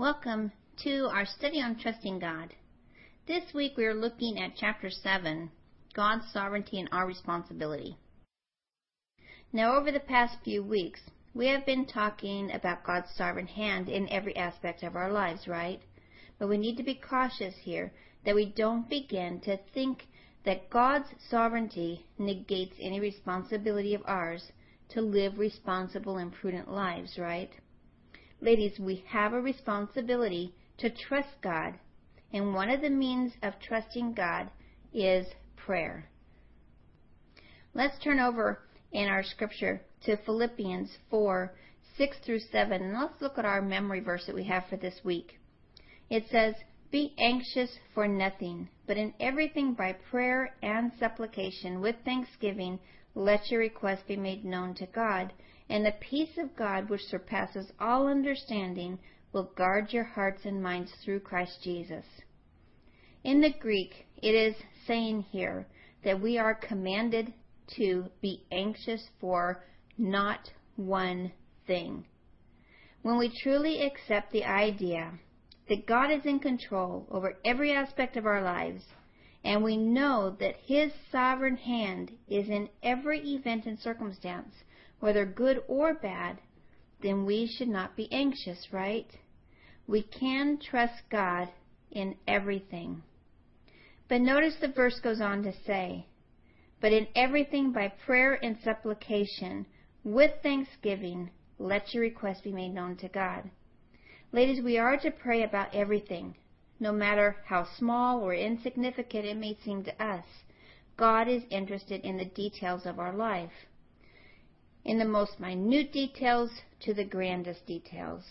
Welcome to our study on trusting God. This week we are looking at chapter 7 God's sovereignty and our responsibility. Now, over the past few weeks, we have been talking about God's sovereign hand in every aspect of our lives, right? But we need to be cautious here that we don't begin to think that God's sovereignty negates any responsibility of ours to live responsible and prudent lives, right? Ladies, we have a responsibility to trust God, and one of the means of trusting God is prayer. Let's turn over in our scripture to Philippians 4 6 through 7, and let's look at our memory verse that we have for this week. It says, Be anxious for nothing, but in everything by prayer and supplication with thanksgiving, let your requests be made known to God, and the peace of God, which surpasses all understanding, will guard your hearts and minds through Christ Jesus. In the Greek, it is saying here that we are commanded to be anxious for not one thing. When we truly accept the idea that God is in control over every aspect of our lives, and we know that His sovereign hand is in every event and circumstance, whether good or bad, then we should not be anxious, right? We can trust God in everything. But notice the verse goes on to say, But in everything by prayer and supplication, with thanksgiving, let your requests be made known to God. Ladies, we are to pray about everything, no matter how small or insignificant it may seem to us. God is interested in the details of our life, in the most minute details to the grandest details.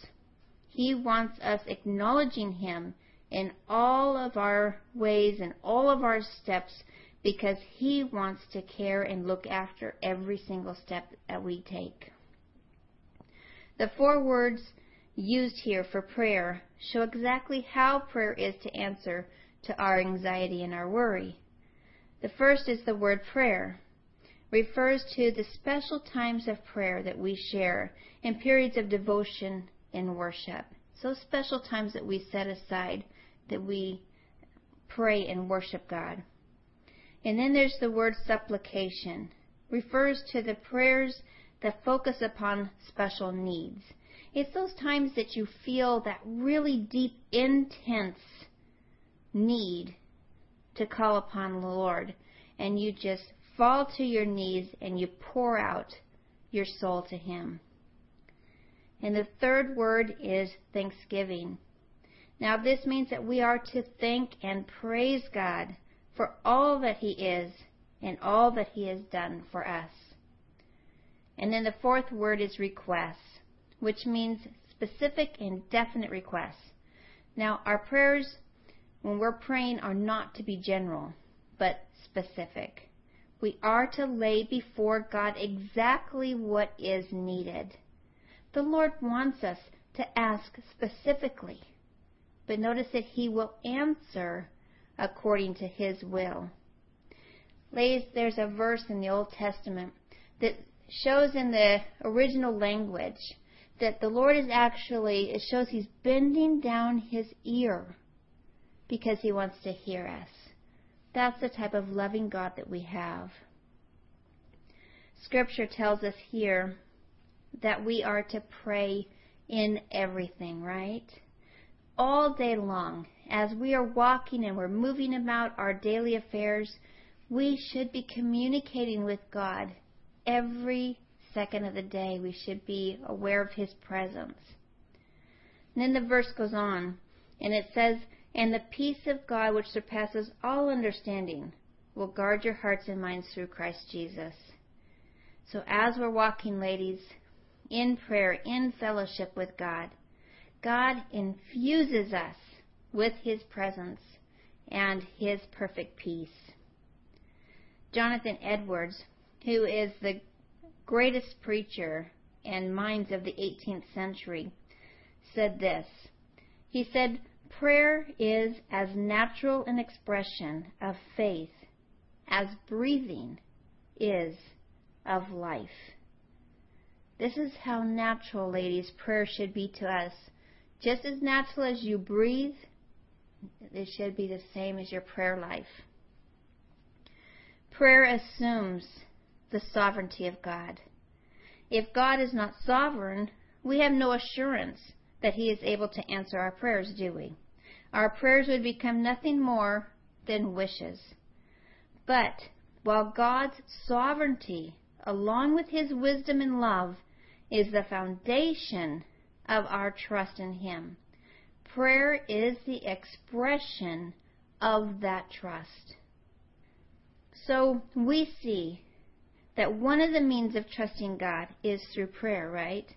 He wants us acknowledging Him in all of our ways and all of our steps because He wants to care and look after every single step that we take. The four words used here for prayer show exactly how prayer is to answer to our anxiety and our worry. The first is the word prayer. Refers to the special times of prayer that we share in periods of devotion and worship. So special times that we set aside that we pray and worship God. And then there's the word supplication. Refers to the prayers that focus upon special needs. It's those times that you feel that really deep, intense need to call upon the Lord, and you just fall to your knees and you pour out your soul to Him. And the third word is thanksgiving. Now, this means that we are to thank and praise God for all that He is and all that He has done for us. And then the fourth word is request which means specific and definite requests. Now, our prayers, when we're praying, are not to be general, but specific. We are to lay before God exactly what is needed. The Lord wants us to ask specifically, but notice that He will answer according to His will. There's a verse in the Old Testament that shows in the original language that the Lord is actually, it shows He's bending down His ear because He wants to hear us. That's the type of loving God that we have. Scripture tells us here that we are to pray in everything, right? All day long, as we are walking and we're moving about our daily affairs, we should be communicating with God every second of the day, we should be aware of His presence. And then the verse goes on, and it says, And the peace of God, which surpasses all understanding, will guard your hearts and minds through Christ Jesus. So as we're walking, ladies, in prayer, in fellowship with God, God infuses us with His presence and His perfect peace. Jonathan Edwards, who is the greatest preacher and minds of the 18th century, said this. He said, Prayer is as natural an expression of faith as breathing is of life. This is how natural, ladies, prayer should be to us Just as natural as you breathe, it should be the same as your prayer life. Prayer assumes the sovereignty of God. If God is not sovereign, we have no assurance that He is able to answer our prayers, do we? Our prayers would become nothing more than wishes. But while God's sovereignty, along with His wisdom and love, is the foundation of our trust in Him, prayer is the expression of that trust. So we see that one of the means of trusting God is through prayer, right?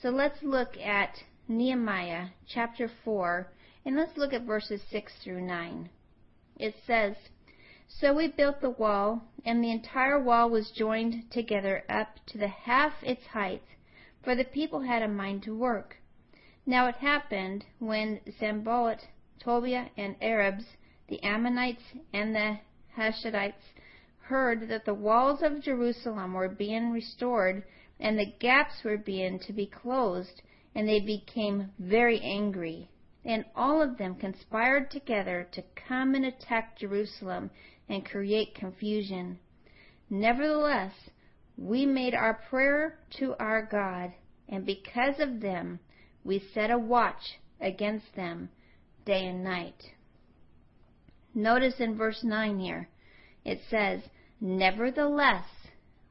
So let's look at Nehemiah chapter 4 and let's look at verses 6 through 9. It says, So we built the wall, and the entire wall was joined together up to the half its height, for the people had a mind to work. Now it happened when Sanballat, Tobiah, and Arabs, the Ammonites, and the Ashdodites heard that the walls of Jerusalem were being restored and the gaps were being to be closed, and they became very angry. And all of them conspired together to come and attack Jerusalem and create confusion. Nevertheless, we made our prayer to our God, and because of them, we set a watch against them day and night. Notice in verse 9 here, it says, Nevertheless,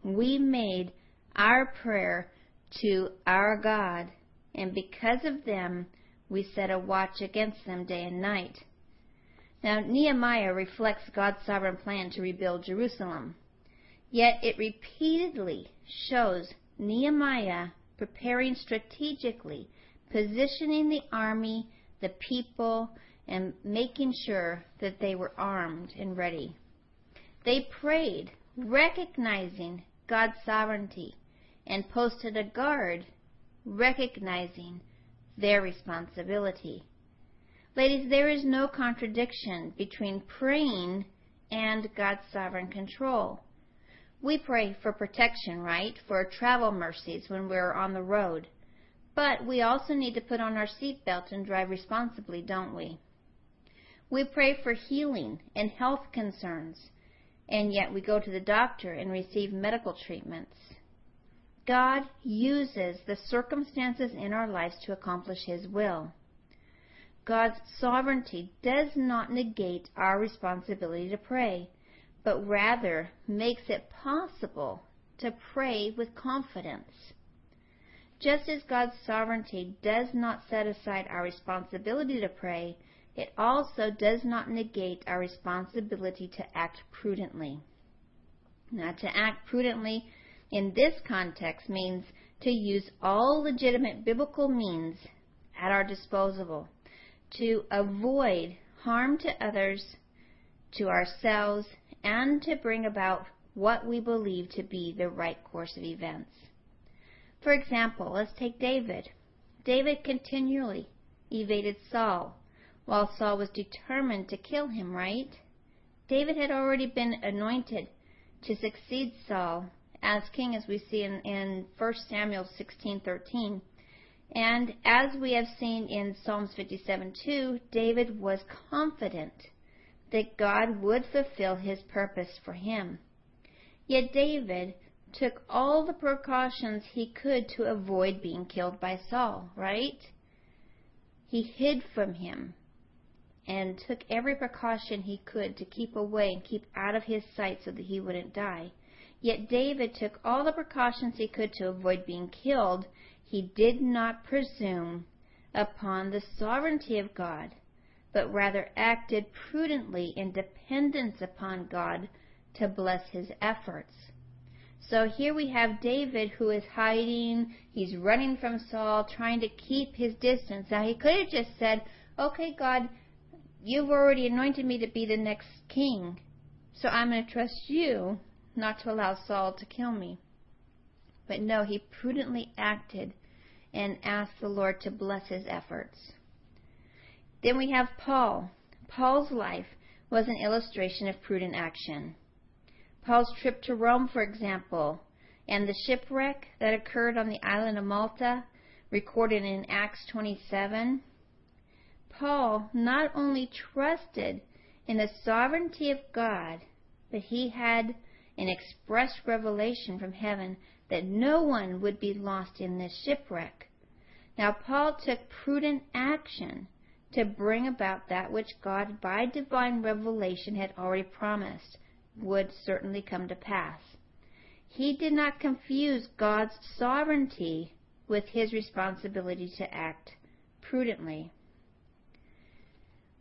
we made our prayer to our God, and because of them, we set a watch against them day and night. Now, Nehemiah reflects God's sovereign plan to rebuild Jerusalem. Yet it repeatedly shows Nehemiah preparing strategically, positioning the army, the people, and making sure that they were armed and ready. They prayed, recognizing God's sovereignty, and posted a guard, recognizing their responsibility. Ladies, there is no contradiction between praying and God's sovereign control. We pray for protection, right? For travel mercies when we're on the road. But we also need to put on our seatbelt and drive responsibly, don't we? We pray for healing and health concerns, and yet we go to the doctor and receive medical treatments. God uses the circumstances in our lives to accomplish His will. God's sovereignty does not negate our responsibility to pray, but rather makes it possible to pray with confidence. Just as God's sovereignty does not set aside our responsibility to pray, it also does not negate our responsibility to act prudently. Now, to act prudently in this context means to use all legitimate biblical means at our disposal to avoid harm to others, to ourselves, and to bring about what we believe to be the right course of events. For example, let's take David. David continually evaded Saul, while Saul was determined to kill him, right? David had already been anointed to succeed Saul as king, as we see in, in 1 Samuel 16:13. And as we have seen in Psalms 57:2, David was confident that God would fulfill his purpose for him. Yet David took all the precautions he could to avoid being killed by Saul, right? He hid from him and took every precaution he could to keep away and keep out of his sight so that he wouldn't die. Yet David took all the precautions he could to avoid being killed. He did not presume upon the sovereignty of God, but rather acted prudently in dependence upon God to bless his efforts. So here we have David who is hiding, he's running from Saul, trying to keep his distance. Now he could have just said, Okay, God, you've already anointed me to be the next king, so I'm going to trust you not to allow Saul to kill me. But no, he prudently acted and asked the Lord to bless his efforts. Then we have Paul. Paul's life was an illustration of prudent action. Paul's trip to Rome, for example, and the shipwreck that occurred on the island of Malta recorded in Acts 27, Paul not only trusted in the sovereignty of God, but he had an express revelation from heaven that no one would be lost in this shipwreck. Now, Paul took prudent action to bring about that which God, by divine revelation, had already promised would certainly come to pass. He did not confuse God's sovereignty with his responsibility to act prudently.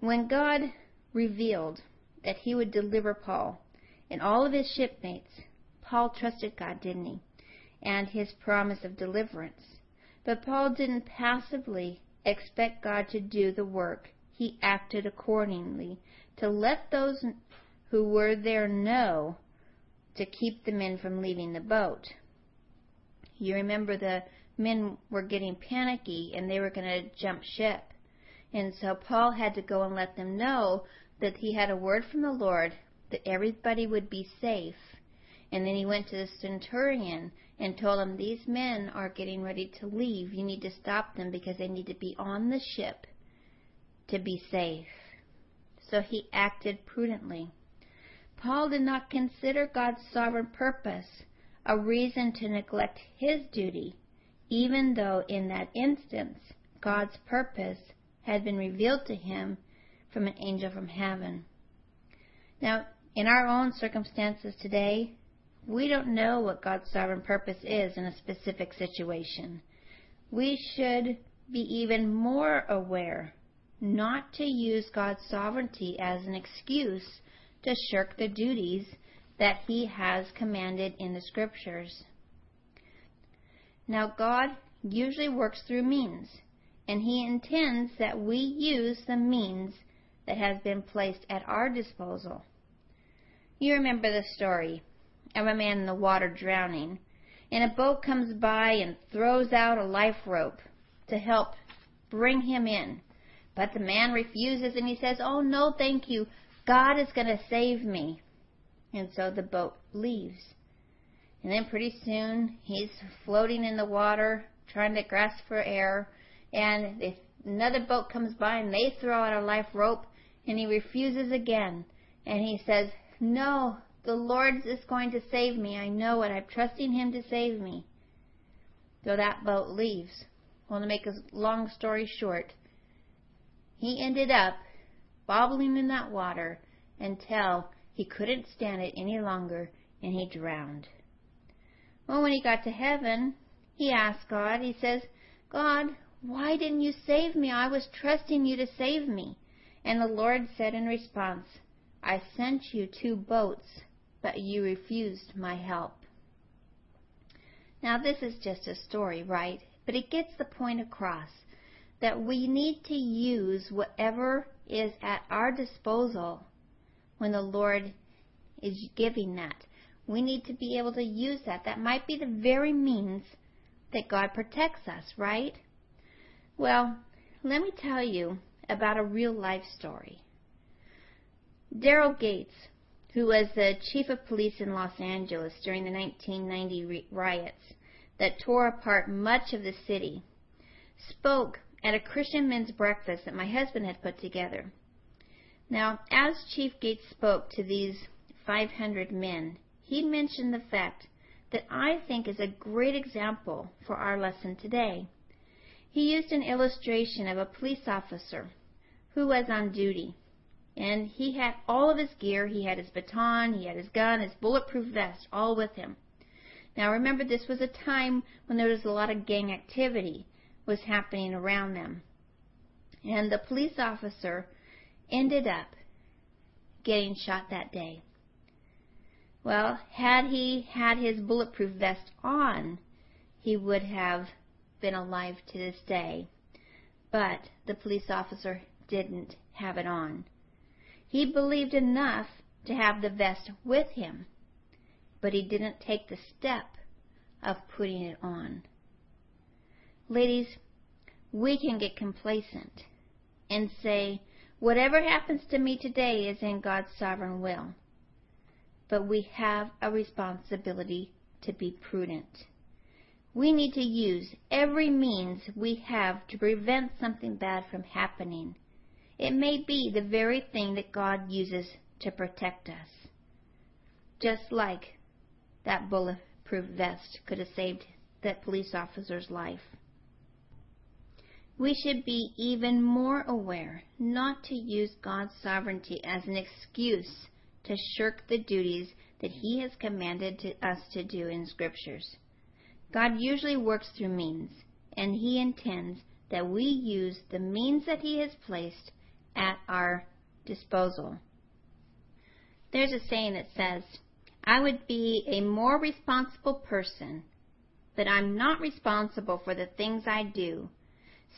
When God revealed that he would deliver Paul and all of his shipmates, Paul trusted God, didn't he? And his promise of deliverance. But Paul didn't passively expect God to do the work. He acted accordingly to let those who were there know to keep the men from leaving the boat. You remember the men were getting panicky and they were going to jump ship. And so Paul had to go and let them know that he had a word from the Lord that everybody would be safe. And then he went to the centurion and told him, These men are getting ready to leave. You need to stop them because they need to be on the ship to be safe. So he acted prudently. Paul did not consider God's sovereign purpose a reason to neglect his duty, even though in that instance God's purpose had been revealed to him from an angel from heaven. Now, in our own circumstances today, we don't know what God's sovereign purpose is in a specific situation. We should be even more aware not to use God's sovereignty as an excuse to shirk the duties that He has commanded in the Scriptures. Now, God usually works through means and He intends that we use the means that has been placed at our disposal. You remember the story of a man in the water drowning, and a boat comes by and throws out a life rope to help bring him in. But the man refuses and he says, Oh, no, thank you. God is going to save me. And so the boat leaves. And then pretty soon he's floating in the water, trying to grasp for air, and if another boat comes by and they throw out a life rope and he refuses again and he says, No, the Lord is going to save me. I know it. I'm trusting him to save me. So that boat leaves. Well, to make a long story short, he ended up bobbling in that water until he couldn't stand it any longer and he drowned. Well, when he got to heaven, he asked God, he says, God, why didn't you save me? I was trusting you to save me. And the Lord said in response, I sent you two boats, but you refused my help. Now, this is just a story, right? But it gets the point across that we need to use whatever is at our disposal when the Lord is giving that. We need to be able to use that. That might be the very means that God protects us, right? Well, let me tell you about a real life story. Daryl Gates, who was the chief of police in Los Angeles during the 1990 riots that tore apart much of the city, spoke at a Christian men's breakfast that my husband had put together. Now, as Chief Gates spoke to these 500 men, he mentioned the fact that I think is a great example for our lesson today. He used an illustration of a police officer who was on duty. And he had all of his gear. He had his baton, he had his gun, his bulletproof vest, all with him. Now remember, this was a time when there was a lot of gang activity was happening around them. And the police officer ended up getting shot that day. Well, had he had his bulletproof vest on, he would have been alive to this day. But the police officer didn't have it on. He believed enough to have the vest with him, but he didn't take the step of putting it on. Ladies, we can get complacent and say, whatever happens to me today is in God's sovereign will. But we have a responsibility to be prudent We need to use every means we have to prevent something bad from happening. It may be the very thing that God uses to protect us. Just like that bulletproof vest could have saved that police officer's life. We should be even more aware not to use God's sovereignty as an excuse to shirk the duties that He has commanded to us to do in Scriptures. God usually works through means, and He intends that we use the means that He has placed at our disposal. There's a saying that says, I would be a more responsible person, but I'm not responsible for the things I do.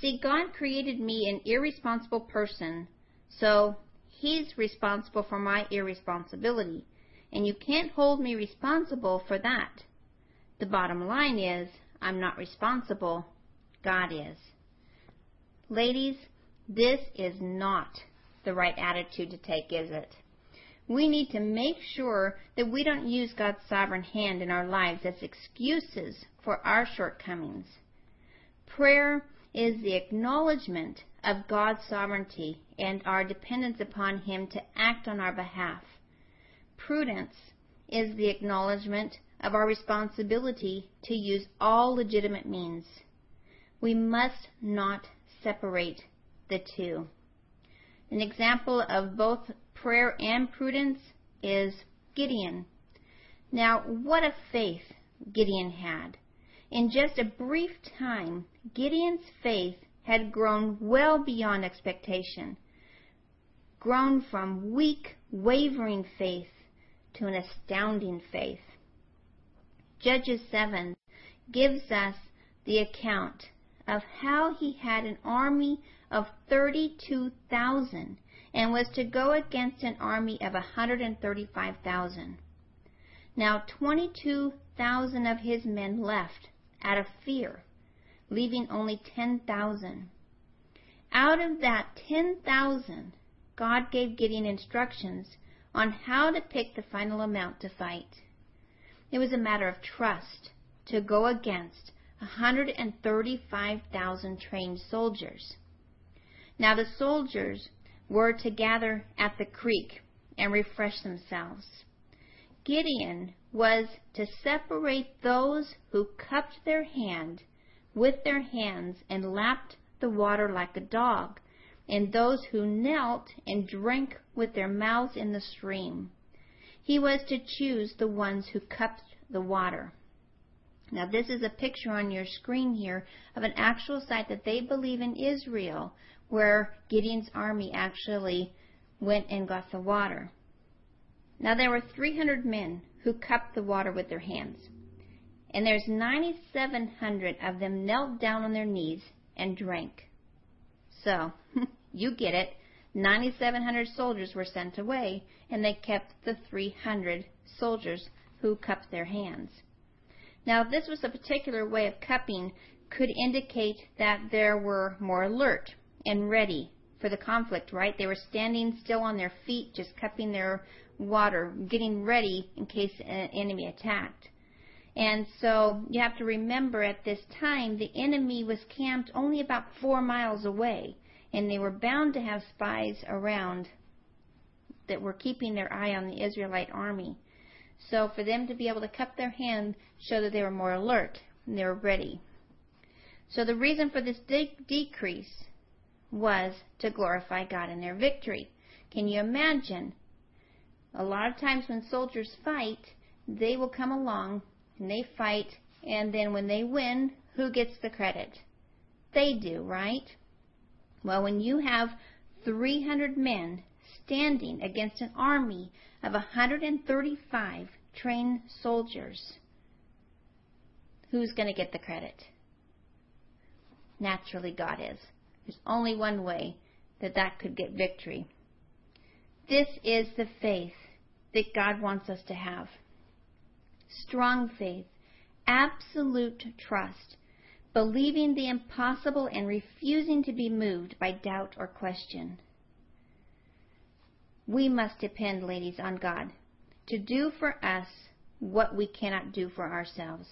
See, God created me an irresponsible person, so He's responsible for my irresponsibility, and you can't hold me responsible for that. The bottom line is, I'm not responsible, God is. Ladies, this is not the right attitude to take, is it? We need to make sure that we don't use God's sovereign hand in our lives as excuses for our shortcomings. Prayer is the acknowledgement of God's sovereignty and our dependence upon Him to act on our behalf. Prudence is the acknowledgement of our responsibility to use all legitimate means. We must not separate the two. An example of both prayer and prudence is Gideon. Now, what a faith Gideon had. In just a brief time, Gideon's faith had grown well beyond expectation, grown from weak, wavering faith to an astounding faith. Judges 7 gives us the account of how he had an army of 32,000 and was to go against an army of 135,000. Now 22,000 of his men left out of fear, leaving only 10,000. Out of that 10,000, God gave Gideon instructions on how to pick the final amount to fight. It was a matter of trust to go against 135,000 trained soldiers. Now the soldiers were to gather at the creek and refresh themselves. Gideon was to separate those who cupped their hand with their hands and lapped the water like a dog, and those who knelt and drank with their mouths in the stream. He was to choose the ones who cupped the water. Now, this is a picture on your screen here of an actual site that they believe in Israel where Gideon's army actually went and got the water. Now, there were 300 men who cupped the water with their hands. And there's 9,700 of them knelt down on their knees and drank. So, you get it. 9,700 soldiers were sent away, and they kept the 300 soldiers who cupped their hands. Now, this was a particular way of cupping, could indicate that there were more alert and ready for the conflict, right? They were standing still on their feet, just cupping their water, getting ready in case an enemy attacked. And so you have to remember at this time the enemy was camped only about four miles away, and they were bound to have spies around that were keeping their eye on the Israelite army. So for them to be able to cup their hand showed that they were more alert and they were ready. So the reason for this de- decrease was to glorify God in their victory. Can you imagine? A lot of times when soldiers fight, they will come along and they fight, and then when they win, who gets the credit? They do, right? Well, when you have 300 men standing against an army of 135 trained soldiers, who's going to get the credit? Naturally, God is. There's only one way that that could get victory. This is the faith that God wants us to have. Strong faith, absolute trust, believing the impossible and refusing to be moved by doubt or question. We must depend, ladies, on God to do for us what we cannot do for ourselves.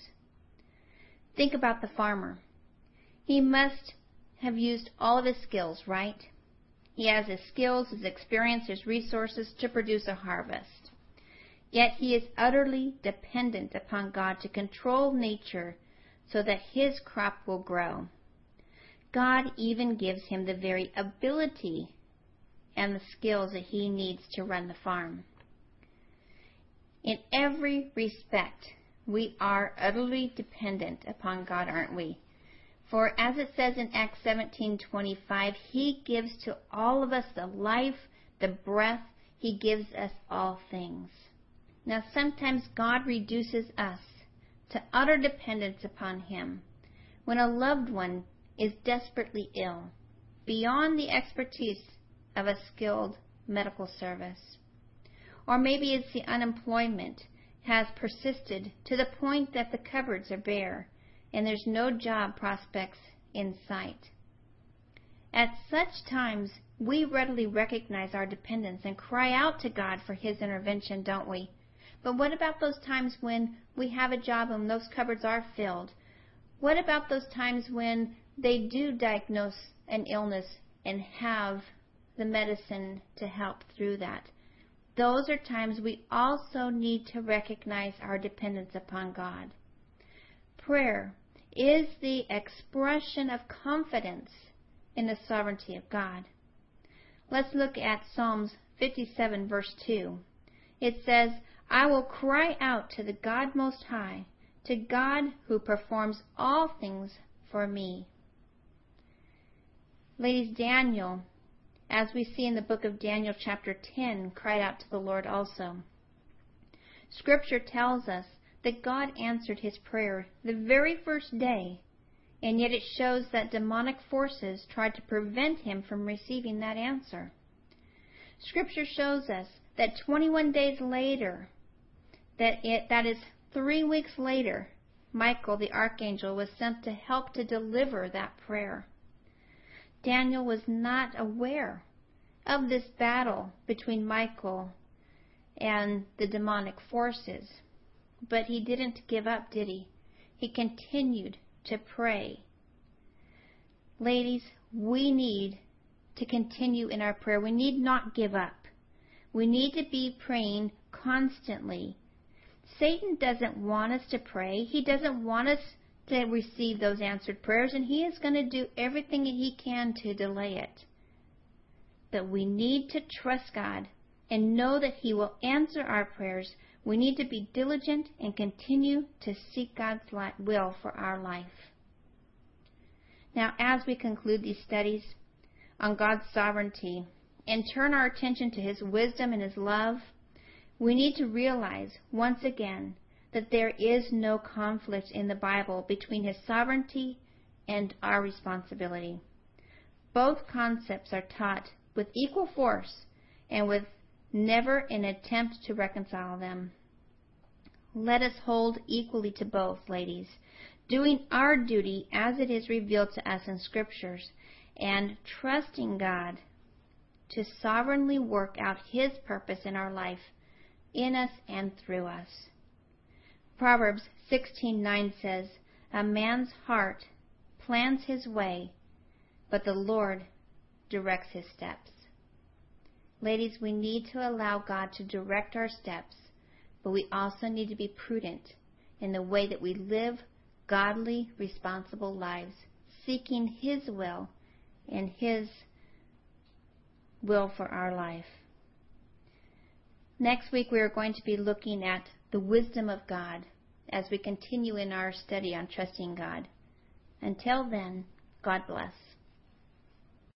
Think about the farmer. He must have used all of his skills, right? He has his skills, his experience, his resources to produce a harvest. Yet he is utterly dependent upon God to control nature so that his crop will grow. God even gives him the very ability and the skills that he needs to run the farm. In every respect, we are utterly dependent upon God, aren't we? For as it says in Acts 17:25, he gives to all of us the life, the breath, he gives us all things. Now sometimes God reduces us to utter dependence upon him when a loved one is desperately ill, beyond the expertise of a skilled medical service. Or maybe it's the unemployment has persisted to the point that the cupboards are bare and there's no job prospects in sight. At such times, we readily recognize our dependence and cry out to God for His intervention, don't we? But what about those times when we have a job and those cupboards are filled? What about those times when they do diagnose an illness and have the medicine to help through that. Those are times we also need to recognize our dependence upon God. Prayer is the expression of confidence in the sovereignty of God. Let's look at Psalms 57 verse 2. It says, I will cry out to the God Most High, to God who performs all things for me. Ladies, Daniel, as we see in the book of Daniel, chapter 10, cried out to the Lord also. Scripture tells us that God answered his prayer the very first day, and yet it shows that demonic forces tried to prevent him from receiving that answer. Scripture shows us that 21 days later, that it, that is three weeks later, Michael the archangel was sent to help to deliver that prayer. Daniel was not aware of this battle between Michael and the demonic forces. But he didn't give up, did he? He continued to pray. Ladies, we need to continue in our prayer. We need not give up. We need to be praying constantly. Satan doesn't want us to pray. He doesn't want us to receive those answered prayers, and He is going to do everything He can to delay it. But we need to trust God and know that He will answer our prayers. We need to be diligent and continue to seek God's will for our life. Now, as we conclude these studies on God's sovereignty and turn our attention to His wisdom and His love, we need to realize once again that there is no conflict in the Bible between His sovereignty and our responsibility. Both concepts are taught with equal force and with never an attempt to reconcile them. Let us hold equally to both, ladies, doing our duty as it is revealed to us in Scriptures, and trusting God to sovereignly work out His purpose in our life, in us and through us. Proverbs 16:9 says, "A man's heart plans his way, but the Lord directs his steps." Ladies, we need to allow God to direct our steps, but we also need to be prudent in the way that we live godly, responsible lives, seeking His will and His will for our life. Next week, we are going to be looking at the wisdom of God as we continue in our study on trusting God. Until then, God bless.